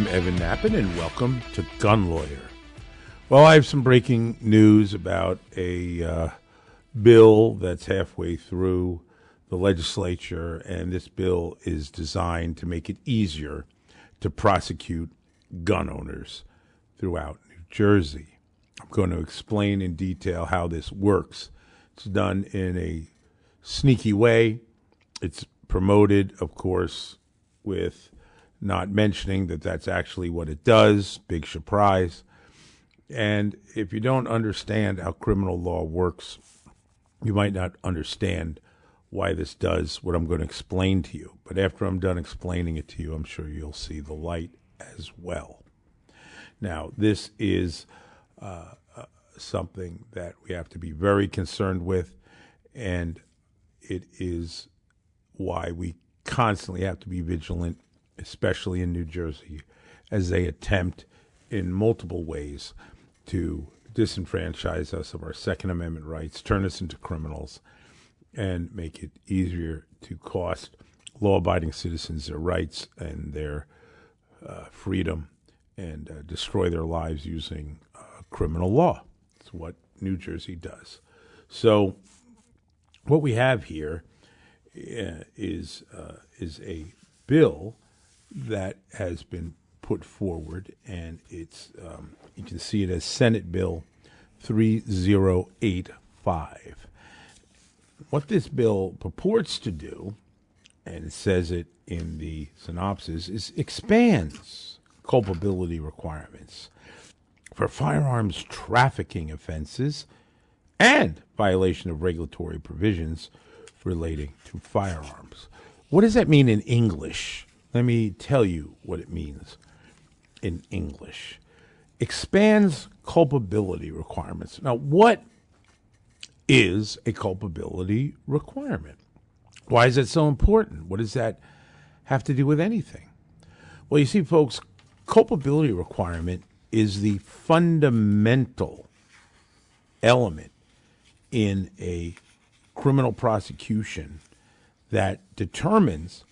I'm Evan Nappen, and welcome to Gun Lawyer. Well, I have some breaking news about a uh, bill that's halfway through the legislature, and this bill is designed to make it easier to prosecute gun owners throughout New Jersey. I'm going to explain in detail how this works. It's done in a sneaky way. It's promoted, of course, with not mentioning that that's actually what it does. Big surprise. And if you don't understand how criminal law works, you might not understand why this does what I'm going to explain to you. But after I'm done explaining it to you, I'm sure you'll see the light as well. Now, this is uh, uh, something that we have to be very concerned with, and it is why we constantly have to be vigilant, especially in New Jersey, as they attempt in multiple ways to disenfranchise us of our Second Amendment rights, turn us into criminals, and make it easier to cost law abiding citizens their rights and their uh, freedom and uh, destroy their lives using uh, criminal law. It's what New Jersey does. So, what we have here uh, is uh, is a bill that has been put forward, and it's um, you can see it as Senate Bill 3085. What this bill purports to do, and it says it in the synopsis, is expands culpability requirements for firearms trafficking offenses and violation of regulatory provisions relating to firearms. What does that mean in English? Let me tell you what it means in English. Expands culpability requirements. Now, what is a culpability requirement? Why is it so important? What does that have to do with anything? Well, you see, folks, culpability requirement is the fundamental element in a criminal prosecution that determines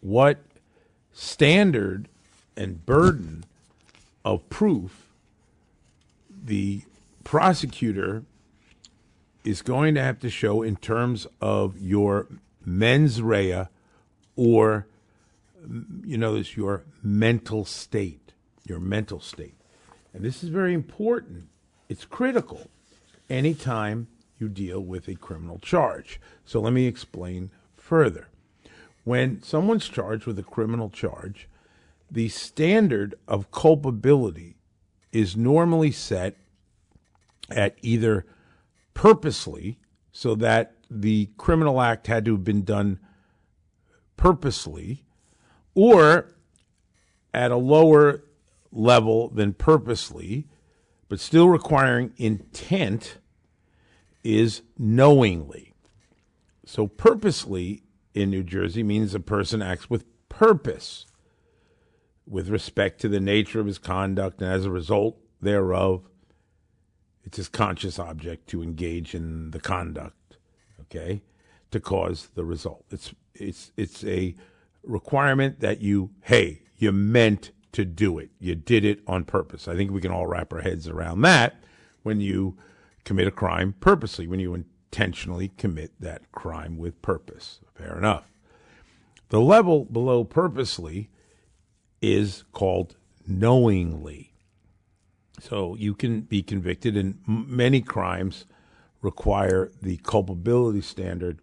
what standard and burden of proof the prosecutor is going to have to show in terms of your mens rea or you know this your mental state your mental state. And this is very important. It's critical anytime you deal with a criminal charge. So let me explain further when someone's charged with a criminal charge the standard of culpability is normally set at either purposely, so that the criminal act had to have been done purposely, or at a lower level than purposely, but still requiring intent, is knowingly. So, purposely in New Jersey means a person acts with purpose with respect to the nature of his conduct, and as a result thereof, it's his conscious object to engage in the conduct, okay, to cause the result. It's it's it's a requirement that you, hey, you meant to do it. You did it on purpose. I think we can all wrap our heads around that when you commit a crime purposely, when you intentionally commit that crime with purpose. Fair enough. The level below purposely is called knowingly. So you can be convicted, and many crimes require the culpability standard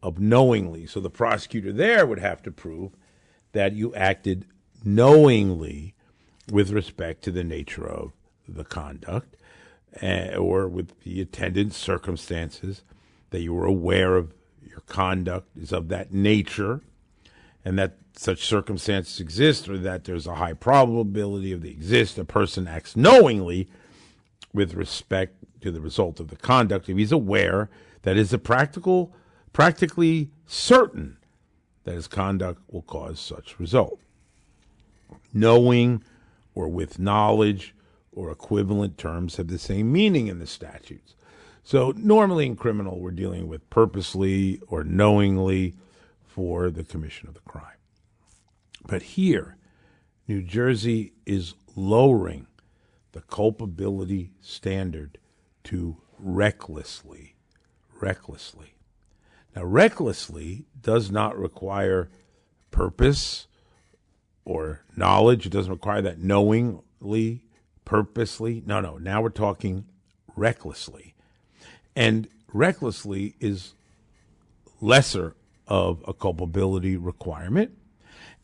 of knowingly. So the prosecutor there would have to prove that you acted knowingly with respect to the nature of the conduct uh, or with the attendant circumstances, that you were aware of your conduct is of that nature and that such circumstances exist or that there's a high probability of the exist, a person acts knowingly with respect to the result of the conduct if he's aware that is a practical practically certain that his conduct will cause such result. Knowing or with knowledge or equivalent terms have the same meaning in the statutes. So normally in criminal we're dealing with purposely or knowingly for the commission of the crime. But here, New Jersey is lowering the culpability standard to recklessly. Recklessly. Now, recklessly does not require purpose or knowledge. It doesn't require that knowingly, purposely. No, no. Now we're talking recklessly. And recklessly is lesser of a culpability requirement.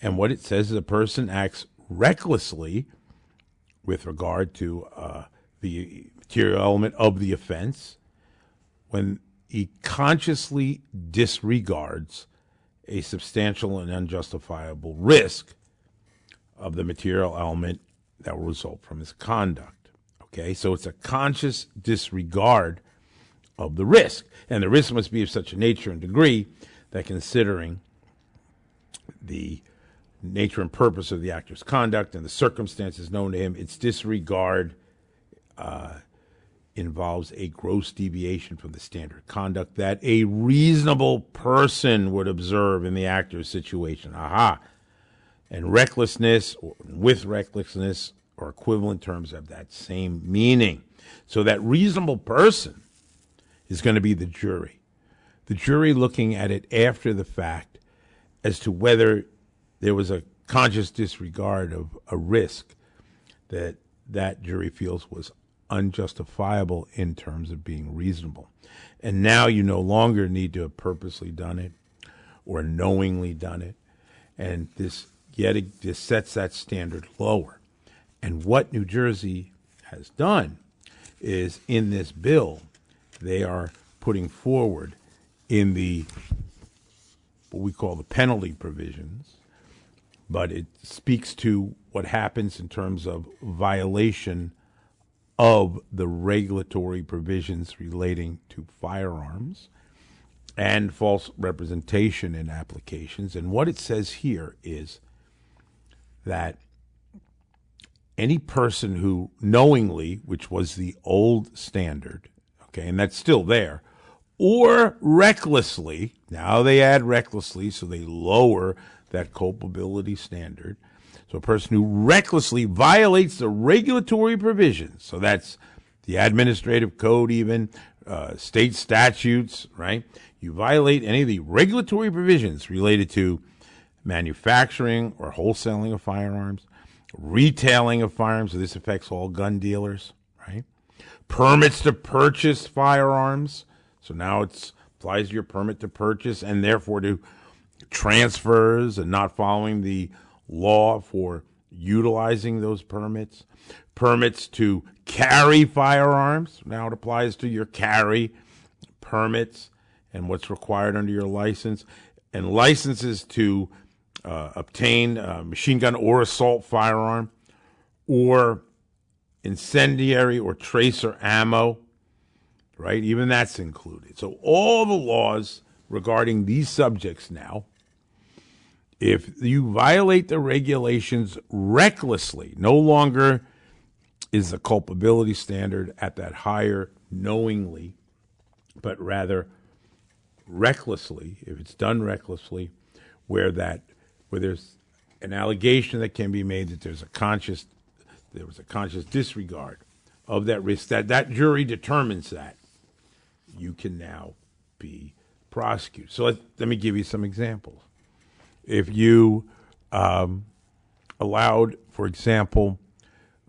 And what it says is a person acts recklessly with regard to uh, the material element of the offense when he consciously disregards a substantial and unjustifiable risk of the material element that will result from his conduct. Okay, so it's a conscious disregard of the risk. And the risk must be of such a nature and degree that considering the nature and purpose of the actor's conduct and the circumstances known to him, its disregard uh, involves a gross deviation from the standard conduct that a reasonable person would observe in the actor's situation. Aha. And recklessness, or with recklessness, or equivalent terms of that same meaning. So that reasonable person is going to be the jury. The jury looking at it after the fact as to whether there was a conscious disregard of a risk that that jury feels was unjustifiable in terms of being reasonable. And now you no longer need to have purposely done it or knowingly done it. And this yet this sets that standard lower. And what New Jersey has done is in this bill, they are putting forward in the what we call the penalty provisions, but it speaks to what happens in terms of violation of the regulatory provisions relating to firearms and false representation in applications. And what it says here is that any person who knowingly, which was the old standard, okay, and that's still there, or recklessly, now they add recklessly, so they lower that culpability standard. So a person who recklessly violates the regulatory provisions, so that's the administrative code, even uh, state statutes, right? You violate any of the regulatory provisions related to manufacturing or wholesaling of firearms, retailing of firearms, so this affects all gun dealers, right? Permits to purchase firearms, so now it applies to your permit to purchase and therefore to transfers and not following the law for utilizing those permits. Permits to carry firearms, now it applies to your carry permits and what's required under your license, and licenses to uh, obtain a machine gun or assault firearm, or incendiary or tracer ammo, right? Even that's included. So all the laws regarding these subjects now, if you violate the regulations recklessly, no longer is the culpability standard at that higher knowingly, but rather recklessly, if it's done recklessly, where that where there's an allegation that can be made that there's a conscious there was a conscious disregard of that risk that that jury determines that you can now be prosecuted. So let, let me give you some examples. If you um, allowed for example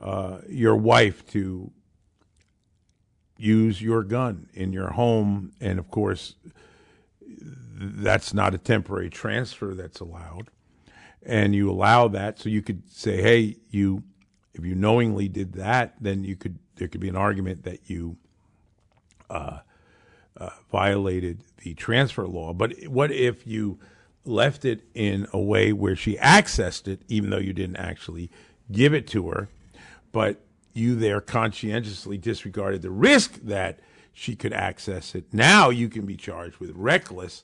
uh, your wife to use your gun in your home and of course that's not a temporary transfer that's allowed and you allow that so you could say hey you if you knowingly did that then you could there could be an argument that you uh, uh, violated the transfer law. But what if you left it in a way where she accessed it even though you didn't actually give it to her but you there conscientiously disregarded the risk that she could access it? Now you can be charged with reckless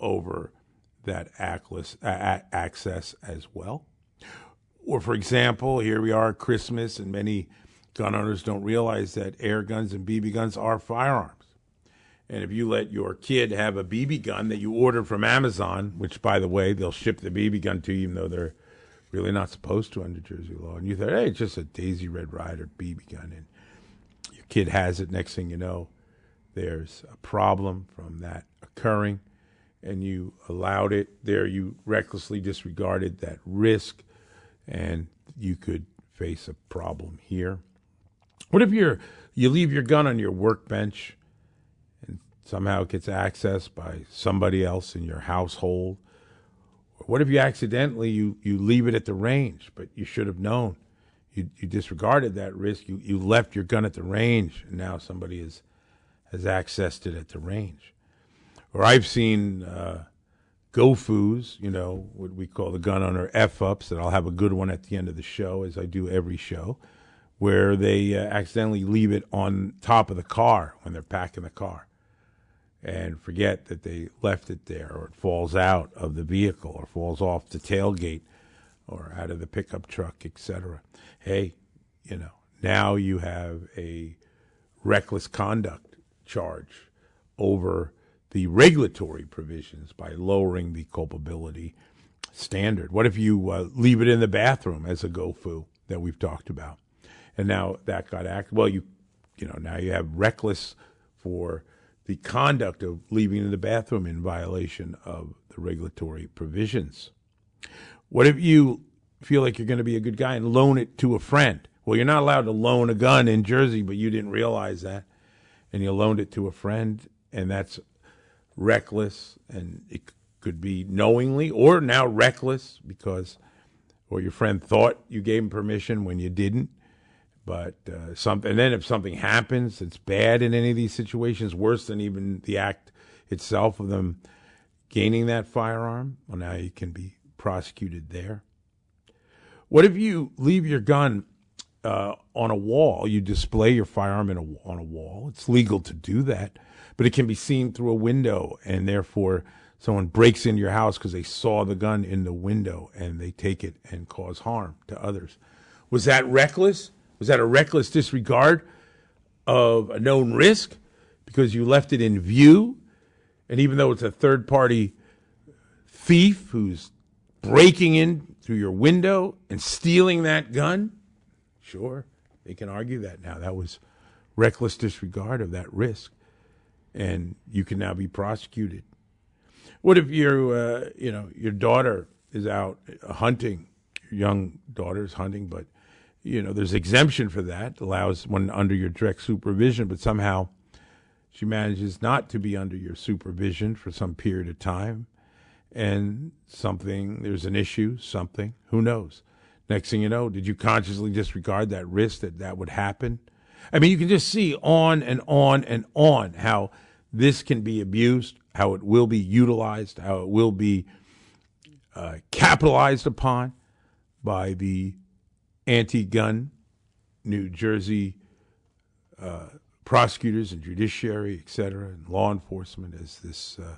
over that access as well. Or, for example, here we are at Christmas, and many gun owners don't realize that air guns and BB guns are firearms. And if you let your kid have a BB gun that you ordered from Amazon, which, by the way, they'll ship the BB gun to you, even though they're really not supposed to under Jersey law. And you thought, hey, it's just a Daisy Red Ryder BB gun, and your kid has it. Next thing you know, there's a problem from that occurring, and you allowed it there. You recklessly disregarded that risk, and you could face a problem here. What if you're you leave your gun on your workbench and somehow it gets accessed by somebody else in your household? What if you accidentally you, you leave it at the range, but you should have known? You, you disregarded that risk. You, you left your gun at the range, and now somebody has has accessed it at the range. Or I've seen uh, GoFus, you know, what we call the gun owner F ups, and I'll have a good one at the end of the show, as I do every show, where they uh, accidentally leave it on top of the car when they're packing the car and forget that they left it there, or it falls out of the vehicle, or falls off the tailgate, or out of the pickup truck, etc. Hey, you know, now you have a reckless conduct charge over the regulatory provisions by lowering the culpability standard. What if you uh, leave it in the bathroom as a GoFu that we've talked about, and now that got act? Well, you, you know, now you have reckless for the conduct of leaving in the bathroom in violation of the regulatory provisions. What if you feel like you're going to be a good guy and loan it to a friend? Well, you're not allowed to loan a gun in Jersey, but you didn't realize that. And you loaned it to a friend, and that's reckless, and it could be knowingly or now reckless because, or your friend thought you gave him permission when you didn't. But uh, something, and then if something happens that's bad in any of these situations, worse than even the act itself of them gaining that firearm, well, now you can be prosecuted there. What if you leave your gun uh, on a wall? You display your firearm a, on a wall. It's legal to do that, but it can be seen through a window, and therefore someone breaks into your house because they saw the gun in the window and they take it and cause harm to others. Was that reckless? Was that a reckless disregard of a known risk because you left it in view? And even though it's a third party thief who's breaking in through your window and stealing that gun, sure, they can argue that now. That was reckless disregard of that risk. And you can now be prosecuted. What if your, uh, you know, your daughter is out hunting, your young daughter's hunting, but you know, there's exemption for that, allows one under your direct supervision, but somehow she manages not to be under your supervision for some period of time. And something, there's an issue, something, who knows? Next thing you know, did you consciously disregard that risk that that would happen? I mean, you can just see on and on and on how this can be abused, how it will be utilized, how it will be uh, capitalized upon by the anti-gun New Jersey uh, prosecutors and judiciary, et cetera, and law enforcement as this uh,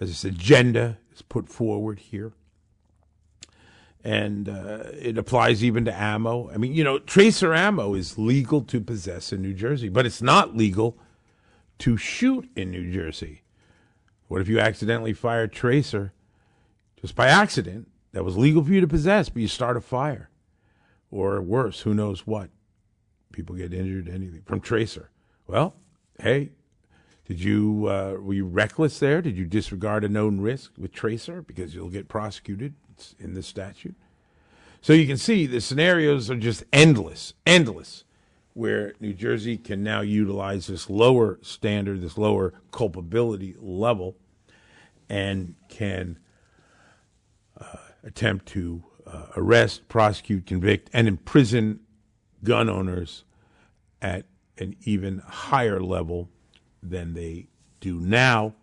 as this agenda is put forward here. And uh, it applies even to ammo. I mean, you know, tracer ammo is legal to possess in New Jersey, but it's not legal to shoot in New Jersey. What if you accidentally fire tracer just by accident that was legal for you to possess, but you start a fire? or worse, who knows what. People get injured, anything from tracer. Well, hey, did you uh, were you reckless there? Did you disregard a known risk with tracer because you'll get prosecuted? In the statute. So you can see the scenarios are just endless, endless, where New Jersey can now utilize this lower standard, this lower culpability level, and can uh, attempt to uh, arrest, prosecute, convict, and imprison gun owners at an even higher level than they do now.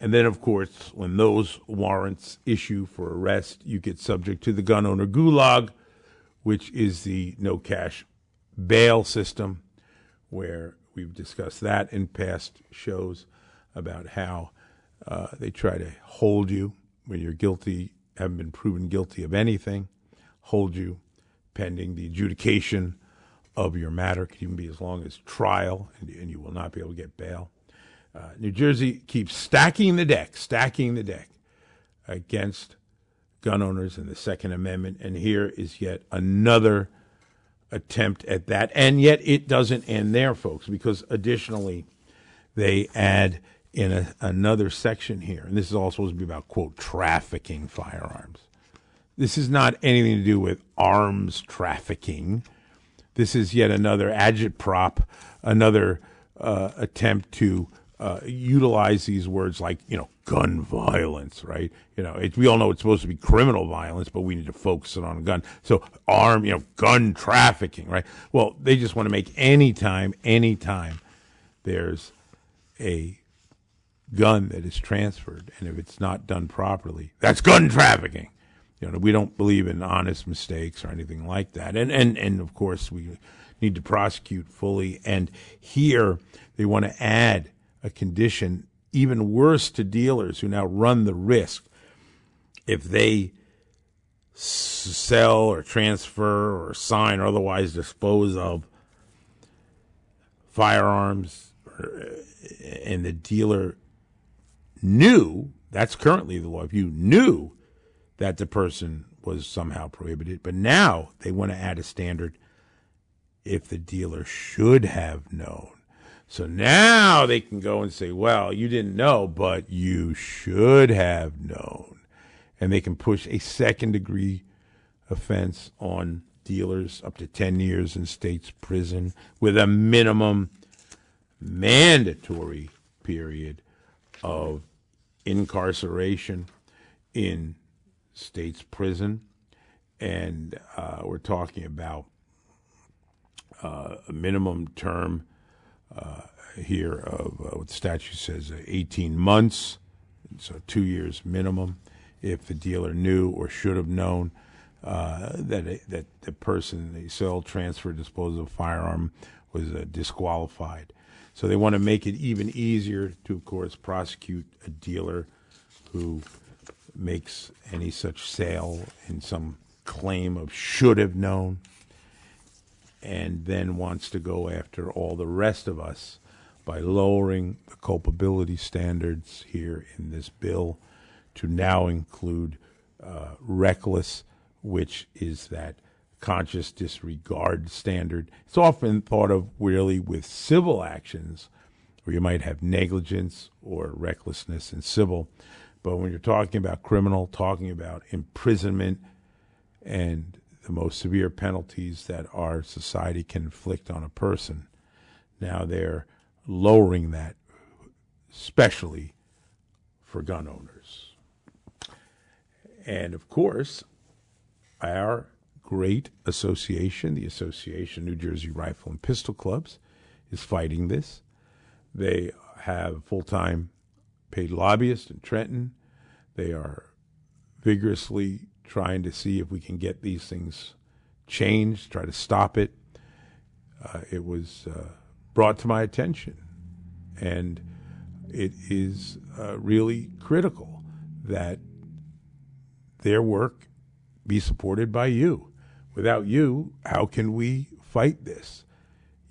And then, of course, when those warrants issue for arrest, you get subject to the gun owner gulag, which is the no cash bail system, where we've discussed that in past shows about how uh, they try to hold you when you're guilty haven't been proven guilty of anything, hold you pending the adjudication of your matter. It can even be as long as trial, and, and you will not be able to get bail. Uh, New Jersey keeps stacking the deck, stacking the deck against gun owners and the Second Amendment. And here is yet another attempt at that. And yet it doesn't end there, folks, because additionally, they add in a, another section here, and this is all supposed to be about, quote, trafficking firearms. This is not anything to do with arms trafficking. This is yet another agitprop, another uh, attempt to uh, utilize these words like you know gun violence, right? You know, it, we all know it's supposed to be criminal violence, but we need to focus it on gun. So arm, you know, gun trafficking, right? Well, they just want to make any time, any time there's a gun that is transferred, and if it's not done properly, that's gun trafficking. You know, we don't believe in honest mistakes or anything like that, and and and of course we need to prosecute fully. And here they want to add a condition even worse to dealers who now run the risk if they sell or transfer or sign or otherwise dispose of firearms uh, and the dealer knew that's currently the law if you knew that the person was somehow prohibited but now they want to add a standard if the dealer should have known so now they can go and say, well, you didn't know, but you should have known. And they can push a second degree offense on dealers up to 10 years in state's prison with a minimum mandatory period of incarceration in state's prison. And uh, we're talking about uh, a minimum term here of uh, what the statute says, uh, 18 months, so two years minimum, if the dealer knew or should have known uh, that a, that the person they sell, transfer, dispose of a firearm was uh, disqualified. So they want to make it even easier to, of course, prosecute a dealer who makes any such sale in some claim of should have known and then wants to go after all the rest of us by lowering the culpability standards here in this bill to now include uh, reckless, which is that conscious disregard standard. It's often thought of really with civil actions where you might have negligence or recklessness in civil. But when you're talking about criminal, talking about imprisonment and the most severe penalties that our society can inflict on a person. Now they're lowering that, especially for gun owners. And of course, our great association, the Association New Jersey Rifle and Pistol Clubs, is fighting this. They have full time paid lobbyists in Trenton. They are vigorously trying to see if we can get these things changed, try to stop it. Uh, it was uh, brought to my attention, and it is uh, really critical that their work be supported by you. Without you, how can we fight this?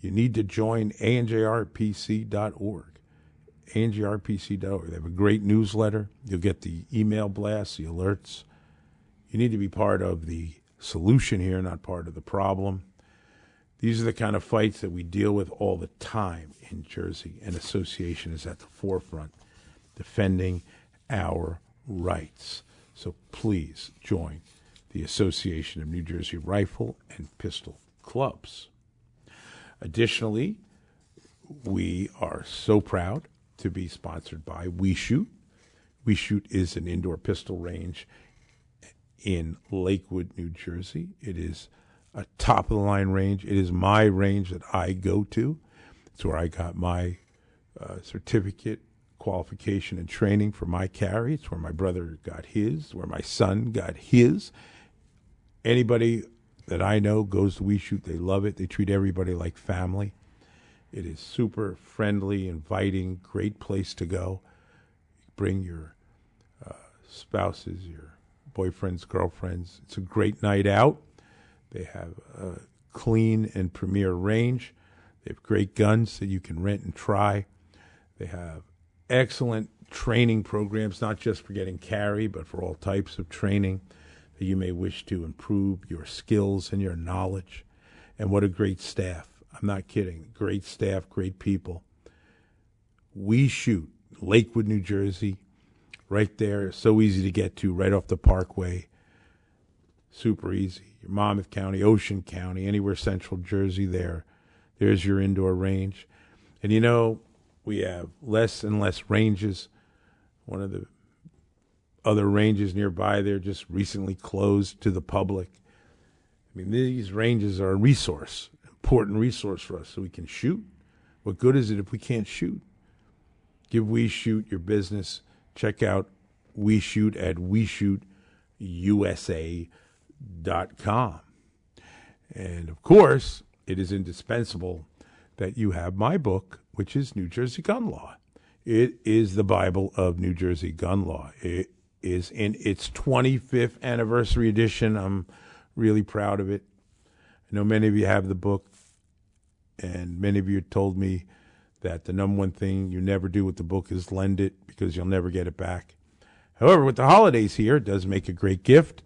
You need to join anjrpc.org. anjrpc.org. They have a great newsletter. You'll get the email blasts, the alerts. You need to be part of the solution here, not part of the problem. These are the kind of fights that we deal with all the time in Jersey, and association is at the forefront defending our rights. So please join the Association of New Jersey Rifle and Pistol Clubs. Additionally, we are so proud to be sponsored by We Shoot. We Shoot is an indoor pistol range in Lakewood, New Jersey. It is a top of the line range. It is my range that I go to. It's where I got my uh, certificate, qualification, and training for my carry. It's where my brother got his, where my son got his. Anybody that I know goes to We Shoot. They love it. They treat everybody like family. It is super friendly, inviting, great place to go. Bring your uh, spouses, your boyfriends, girlfriends. It's a great night out. They have a clean and premier range. They have great guns that you can rent and try. They have excellent training programs, not just for getting carry, but for all types of training that you may wish to improve your skills and your knowledge. And what a great staff. I'm not kidding. Great staff, great people. We shoot Lakewood, New Jersey, right there. So easy to get to, right off the parkway. Super easy. Your Monmouth County, Ocean County, anywhere central Jersey there. There's your indoor range. And you know, we have less and less ranges. One of the other ranges nearby there just recently closed to the public. I mean, these ranges are a resource, important resource for us so we can shoot. What good is it if we can't shoot? Give We Shoot your business. Check out We Shoot at WeShootUSA.com. And of course, it is indispensable that you have my book, which is New Jersey Gun Law. It is the Bible of New Jersey gun law. It is in its 25th anniversary edition. I'm really proud of it. I know many of you have the book, and many of you told me that the number one thing you never do with the book is lend it because you'll never get it back. However, with the holidays here, it does make a great gift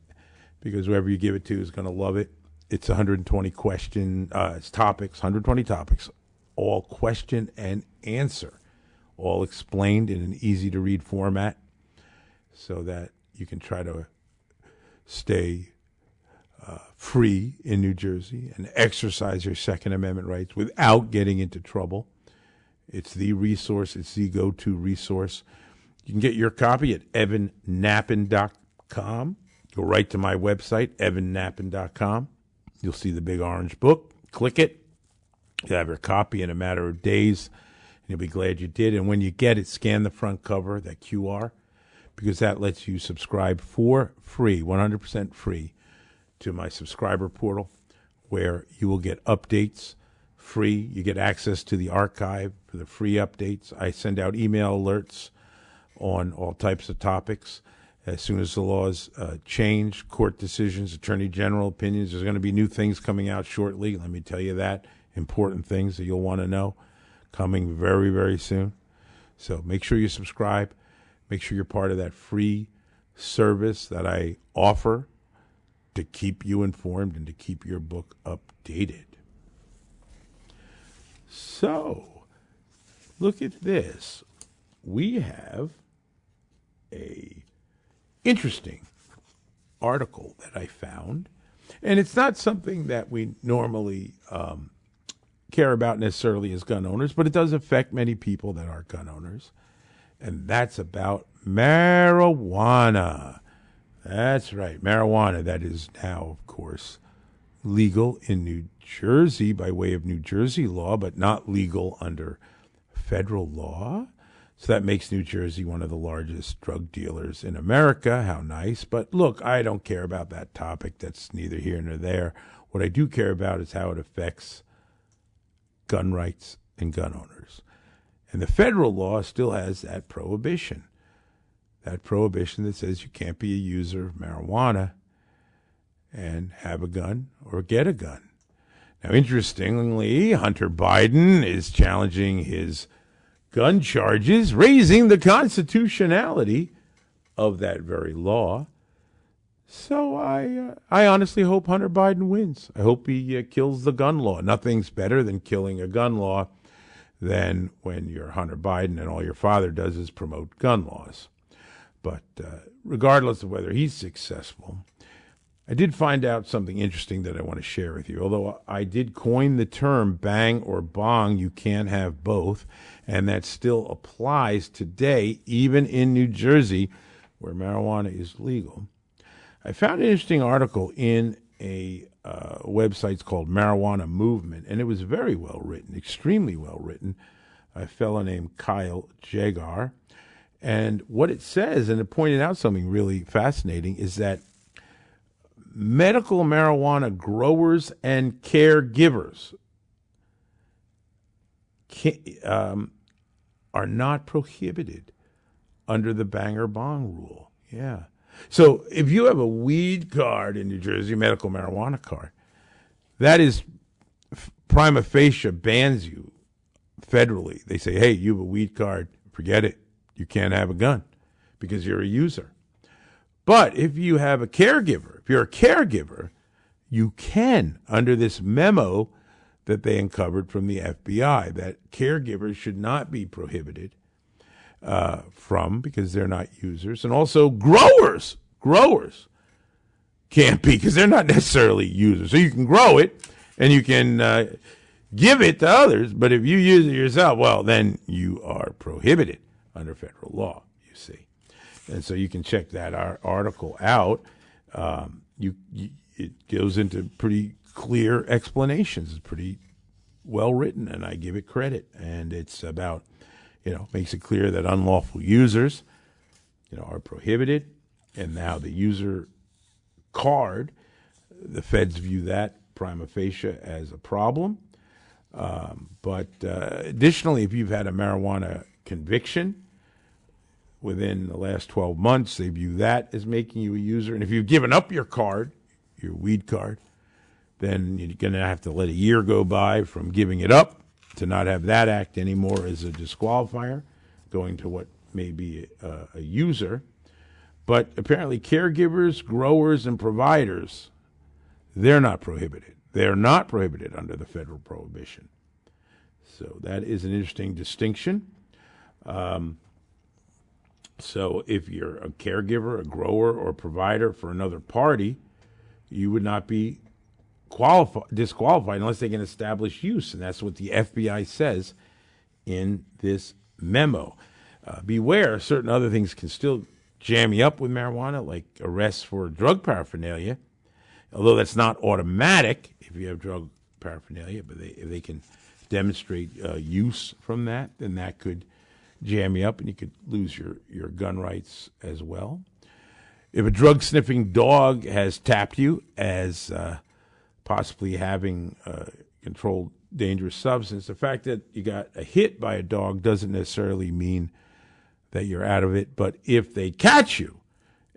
because whoever you give it to is going to love it. It's 120 question, uh, it's topics, 120 topics, all question and answer, all explained in an easy to read format so that you can try to stay uh, free in New Jersey and exercise your Second Amendment rights without getting into trouble. It's the resource, it's the go to resource. You can get your copy at evannappen.com. Go right to my website, evannappen.com. You'll see the big orange book. Click it. You'll have your copy in a matter of days, and you'll be glad you did. And when you get it, scan the front cover, that QR, because that lets you subscribe for free, 100% free, to my subscriber portal, where you will get updates free. You get access to the archive for the free updates. I send out email alerts on all types of topics. As soon as the laws uh, change, court decisions, attorney general opinions, there's going to be new things coming out shortly. Let me tell you that. Important things that you'll want to know coming very, very soon. So make sure you subscribe. Make sure you're part of that free service that I offer to keep you informed and to keep your book updated. So, look at this. We have a interesting article that I found, and it's not something that we normally um, care about necessarily as gun owners, but it does affect many people that are gun owners, and that's about marijuana. That's right, marijuana. That is now, of course, legal in New Jersey by way of New Jersey law, but not legal under federal law. So that makes New Jersey one of the largest drug dealers in America. How nice. But look, I don't care about that topic. That's neither here nor there. What I do care about is how it affects gun rights and gun owners. And the federal law still has that prohibition. That prohibition that says you can't be a user of marijuana and have a gun or get a gun. Now, interestingly, Hunter Biden is challenging his gun charges, raising the constitutionality of that very law. So I, uh, I honestly hope Hunter Biden wins. I hope he uh, kills the gun law. Nothing's better than killing a gun law than when you're Hunter Biden and all your father does is promote gun laws. But uh, regardless of whether he's successful, I did find out something interesting that I want to share with you. Although I did coin the term bang or bong, you can't have both, and that still applies today, even in New Jersey, where marijuana is legal. I found an interesting article in a uh, website called Marijuana Moment, and it was very well written, extremely well written. A fellow named Kyle Jaeger. And what it says, and it pointed out something really fascinating, is that medical marijuana growers and caregivers um, are not prohibited under the bang or bong rule. Yeah. So if you have a weed card in New Jersey, medical marijuana card, that is prima facie bans you federally. They say, hey, you have a weed card, forget it, You can't have a gun because you're a user. But if you have a caregiver, if you're a caregiver, you can, under this memo that they uncovered from the FBI, that caregivers should not be prohibited uh, from because they're not users. And also growers, growers can't be because they're not necessarily users. So you can grow it and you can uh, give it to others, but if you use it yourself, well, then you are prohibited under federal law, you see. And so you can check that article out. Um, you, you, it goes into pretty clear explanations. It's pretty well written, and I give it credit. And it's about, you know, makes it clear that unlawful users, you know, are prohibited. And now the user card, the feds view that prima facie as a problem. Um, but uh, additionally, if you've had a marijuana conviction within the last 12 months, they view that as making you a user. And if you've given up your card, your weed card, then you're going to have to let a year go by from giving it up to not have that act anymore as a disqualifier, going to what may be a, a user. But apparently, caregivers, growers, and providers, they're not prohibited. They're not prohibited under the federal prohibition. So that is an interesting distinction. Um, so if you're a caregiver, a grower, or provider for another party, you would not be qualified, disqualified unless they can establish use, and that's what the FBI says in this memo. Uh, beware, certain other things can still jam you up with marijuana, like arrests for drug paraphernalia, although that's not automatic if you have drug paraphernalia, but they, if they can demonstrate uh, use from that, then that could jam you up and you could lose your, your gun rights as well. If a drug sniffing dog has tapped you as uh, possibly having a controlled dangerous substance, the fact that you got a hit by a dog doesn't necessarily mean that you're out of it. But if they catch you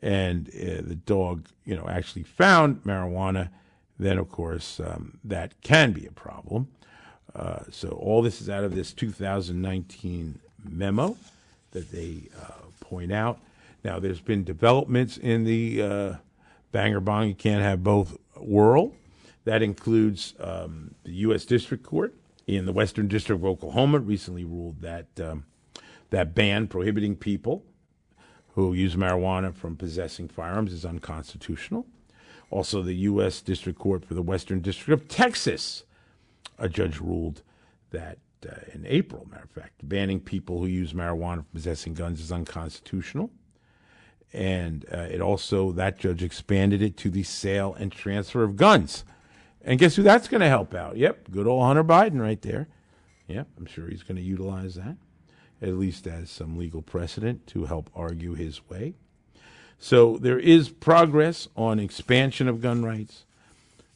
and uh, the dog, you know, actually found marijuana, then of course um, that can be a problem. Uh, so all this is out of this 2019 memo that they uh, point out. Now, there's been developments in the uh, bang or bong. You can't have both world. That includes um, the U.S. District Court in the Western District of Oklahoma recently ruled that um, that ban prohibiting people who use marijuana from possessing firearms is unconstitutional. Also, the U.S. District Court for the Western District of Texas, a judge ruled that uh, in April, matter of fact, banning people who use marijuana for possessing guns is unconstitutional. And uh, it also, that judge expanded it to the sale and transfer of guns. And guess who that's going to help out? Yep, good old Hunter Biden right there. Yep, I'm sure he's going to utilize that at least as some legal precedent to help argue his way. So there is progress on expansion of gun rights.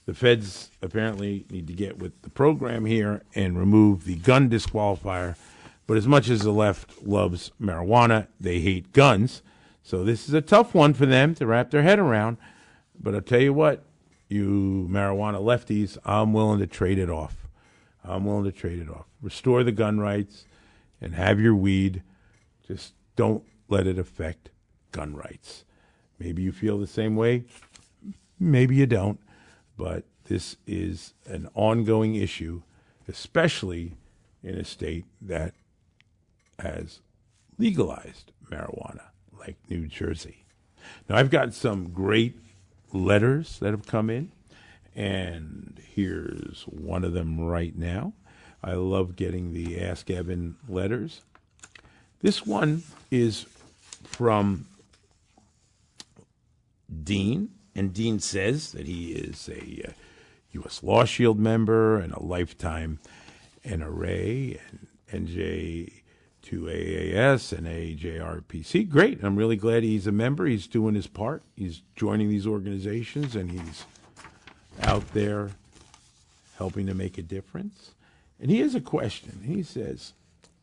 The feds apparently need to get with the program here and remove the gun disqualifier. But as much as the left loves marijuana, they hate guns. So this is a tough one for them to wrap their head around. But I'll tell you what, you marijuana lefties, I'm willing to trade it off. I'm willing to trade it off. Restore the gun rights and have your weed. Just don't let it affect gun rights. Maybe you feel the same way, maybe you don't, but this is an ongoing issue, especially in a state that has legalized marijuana, like New Jersey. Now, I've got some great letters that have come in, and here's one of them right now. I love getting the Ask Evan letters. This one is from Dean, and Dean says that he is a uh, U.S. Law Shield member and a lifetime NRA and NJ2AS and ANJRPC. Great. I'm really glad he's a member. He's doing his part. He's joining these organizations and he's out there helping to make a difference. And he has a question. He says,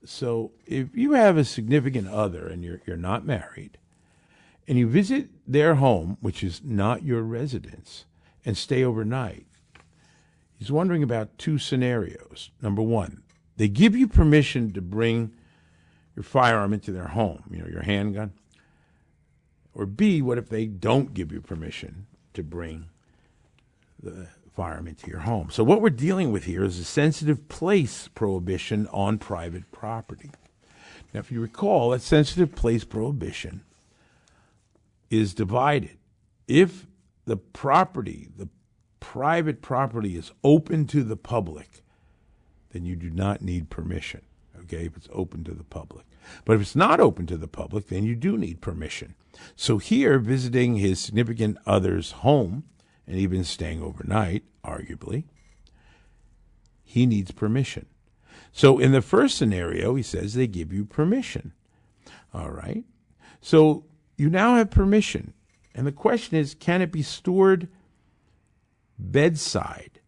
So if you have a significant other and you're, you're not married, and you visit their home, which is not your residence, and stay overnight, he's wondering about two scenarios. Number one, they give you permission to bring your firearm into their home, you know, your handgun? Or B, what if they don't give you permission to bring the firearm into your home? So, what we're dealing with here is a sensitive place prohibition on private property. Now, if you recall, that sensitive place prohibition is divided. If the property, the private property, is open to the public, then you do not need permission. Okay, if it's open to the public. But if it's not open to the public, then you do need permission. So here, visiting his significant other's home and even staying overnight, arguably, he needs permission. So in the first scenario, he says they give you permission. All right. So you now have permission. And the question is can it be stored bedside,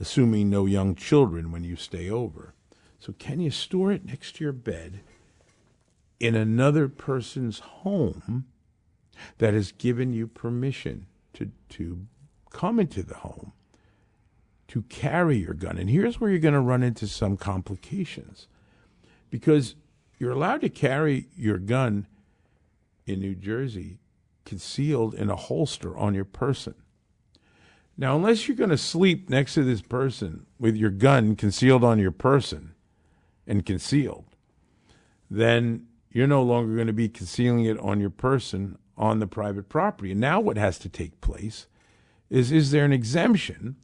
assuming no young children when you stay over? So can you store it next to your bed in another person's home that has given you permission to, to come into the home to carry your gun? And here's where you're going to run into some complications because you're allowed to carry your gun in New Jersey concealed in a holster on your person. Now, unless you're going to sleep next to this person with your gun concealed on your person and concealed, then you're no longer going to be concealing it on your person on the private property. And now, what has to take place is is there an exemption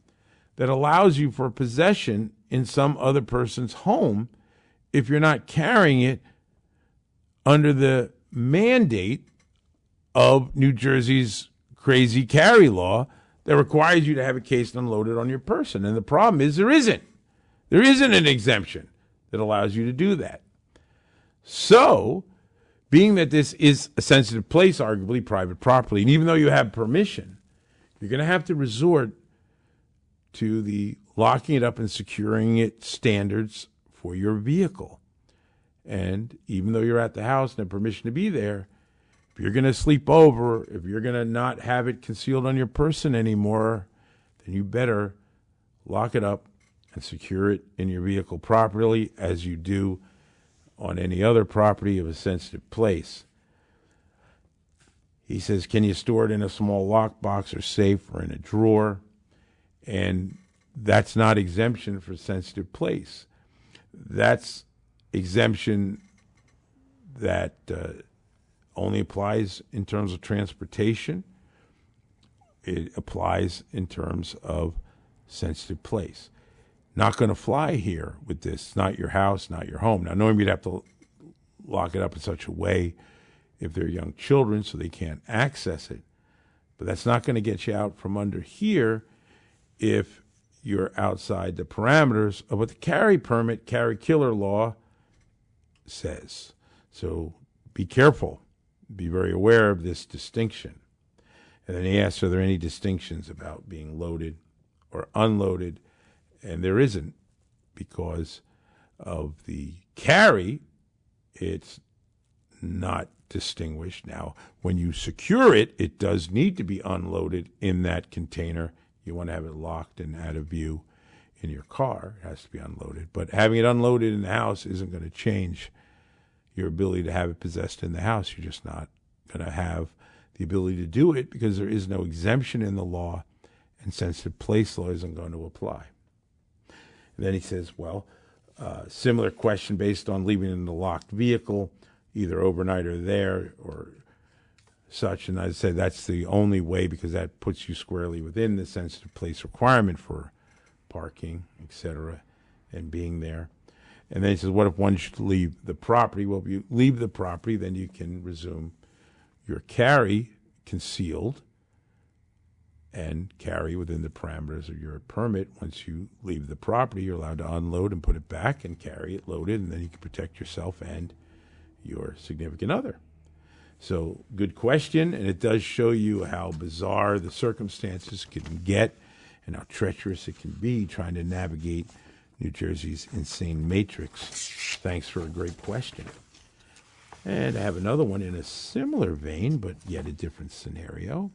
that allows you for possession in some other person's home if you're not carrying it under the mandate of New Jersey's crazy carry law that requires you to have a case unloaded on your person. And the problem is there isn't. There isn't an exemption that allows you to do that. So, being that this is a sensitive place, arguably private property, and even though you have permission, you're going to have to resort to the locking it up and securing it standards for your vehicle. And even though you're at the house and have permission to be there, if you're going to sleep over, if you're going to not have it concealed on your person anymore, then you better lock it up and secure it in your vehicle properly as you do on any other property of a sensitive place. He says, Can you store it in a small lockbox or safe or in a drawer? And that's not exemption for sensitive place. That's exemption that uh, only applies in terms of transportation. It applies in terms of sensitive place. Not going to fly here with this. Not your house, not your home. Now, knowing you'd have to lock it up in such a way if they're young children so they can't access it. But that's not going to get you out from under here if you're outside the parameters of what the carry permit, carry killer law says. So be careful. Be very aware of this distinction. And then he asks, Are there any distinctions about being loaded or unloaded? And there isn't because of the carry, it's not distinguished. Now, when you secure it, it does need to be unloaded in that container. You want to have it locked and out of view in your car. It has to be unloaded. But having it unloaded in the house isn't going to change your ability to have it possessed in the house. You're just not going to have the ability to do it because there is no exemption in the law, and sensitive place law isn't going to apply. And then he says, well, uh, similar question based on leaving in the locked vehicle, either overnight or there or such. And I'd say that's the only way because that puts you squarely within the sensitive place requirement for parking, etc., and being there. And then he says, what if one should leave the property? Well, if you leave the property, then you can resume your carry concealed and carry within the parameters of your permit. Once you leave the property, you're allowed to unload and put it back and carry it loaded, and then you can protect yourself and your significant other. So, good question, and it does show you how bizarre the circumstances can get and how treacherous it can be trying to navigate New Jersey's insane matrix. Thanks for a great question. And I have another one in a similar vein, but yet a different scenario.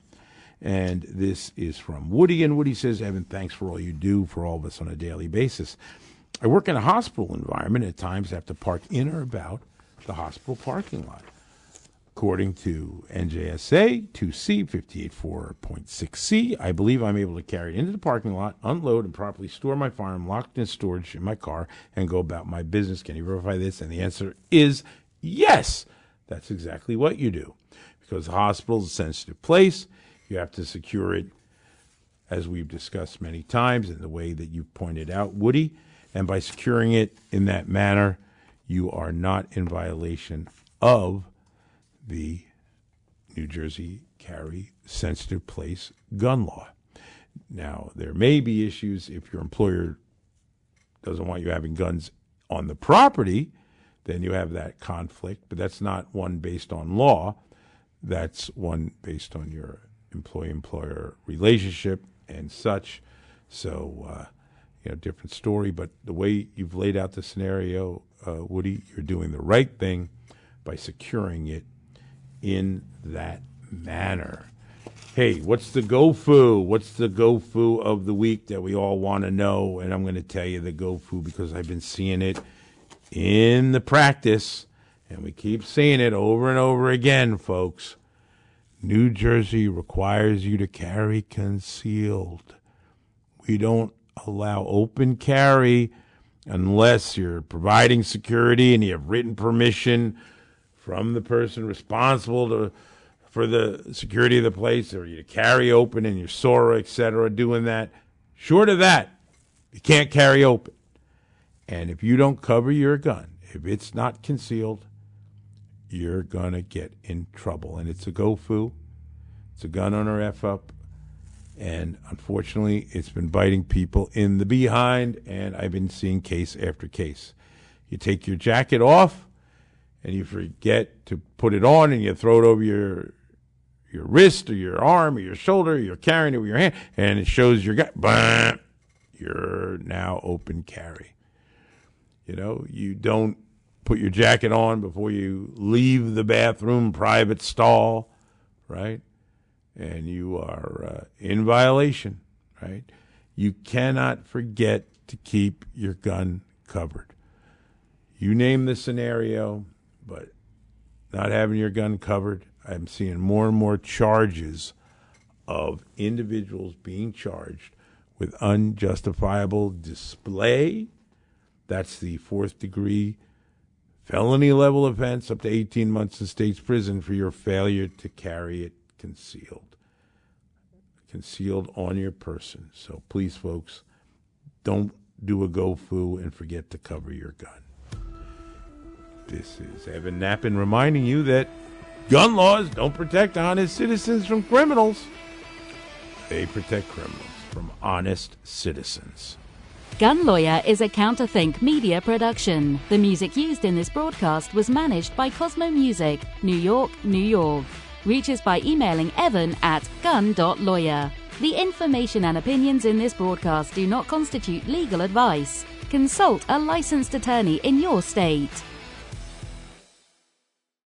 And this is from Woody. And Woody says, Evan, thanks for all you do for all of us on a daily basis. I work in a hospital environment. At times, I have to park in or about the hospital parking lot. According to NJSA 2C 584.6C, I believe I'm able to carry it into the parking lot, unload, and properly store my firearm locked in storage in my car and go about my business. Can you verify this? And the answer is yes. That's exactly what you do. Because the hospital is a sensitive place, you have to secure it, as we've discussed many times, in the way that you pointed out, Woody. And by securing it in that manner, you are not in violation of the New Jersey carry sensitive place gun law. Now, there may be issues if your employer doesn't want you having guns on the property, then you have that conflict, but that's not one based on law. That's one based on your employee employer relationship and such. So, uh, you know, different story. But the way you've laid out the scenario, uh, Woody, you're doing the right thing by securing it in that manner. Hey, what's the GoFu? What's the GoFu of the week that we all want to know? And I'm going to tell you the GoFu because I've been seeing it in the practice, and we keep seeing it over and over again, folks. New Jersey requires you to carry concealed. We don't allow open carry unless you're providing security and you have written permission from the person responsible to for the security of the place, or you carry open in your SORA, etc., doing that. Short of that, you can't carry open. And if you don't cover your gun, if it's not concealed, you're going to get in trouble. And it's a GoFu, it's a gun owner F up. And unfortunately, it's been biting people in the behind, and I've been seeing case after case. You take your jacket off, and you forget to put it on and you throw it over your your wrist or your arm or your shoulder, you're carrying it with your hand, and it shows your gut. You're now open carry. You know, you don't put your jacket on before you leave the bathroom private stall, right? And you are uh, in violation, right? You cannot forget to keep your gun covered. You name the scenario, but not having your gun covered, I'm seeing more and more charges of individuals being charged with unjustifiable display. That's the fourth degree felony level offense, up to 18 months in state's prison for your failure to carry it concealed. Concealed on your person. So please, folks, don't do a GoFu and forget to cover your gun. This is Evan Nappen reminding you that gun laws don't protect honest citizens from criminals. They protect criminals from honest citizens. Gun Lawyer is a Counterthink media production. The music used in this broadcast was managed by Cosmo Music, New York, New York. Reach us by emailing evan at gun.lawyer. The information and opinions in this broadcast do not constitute legal advice. Consult a licensed attorney in your state.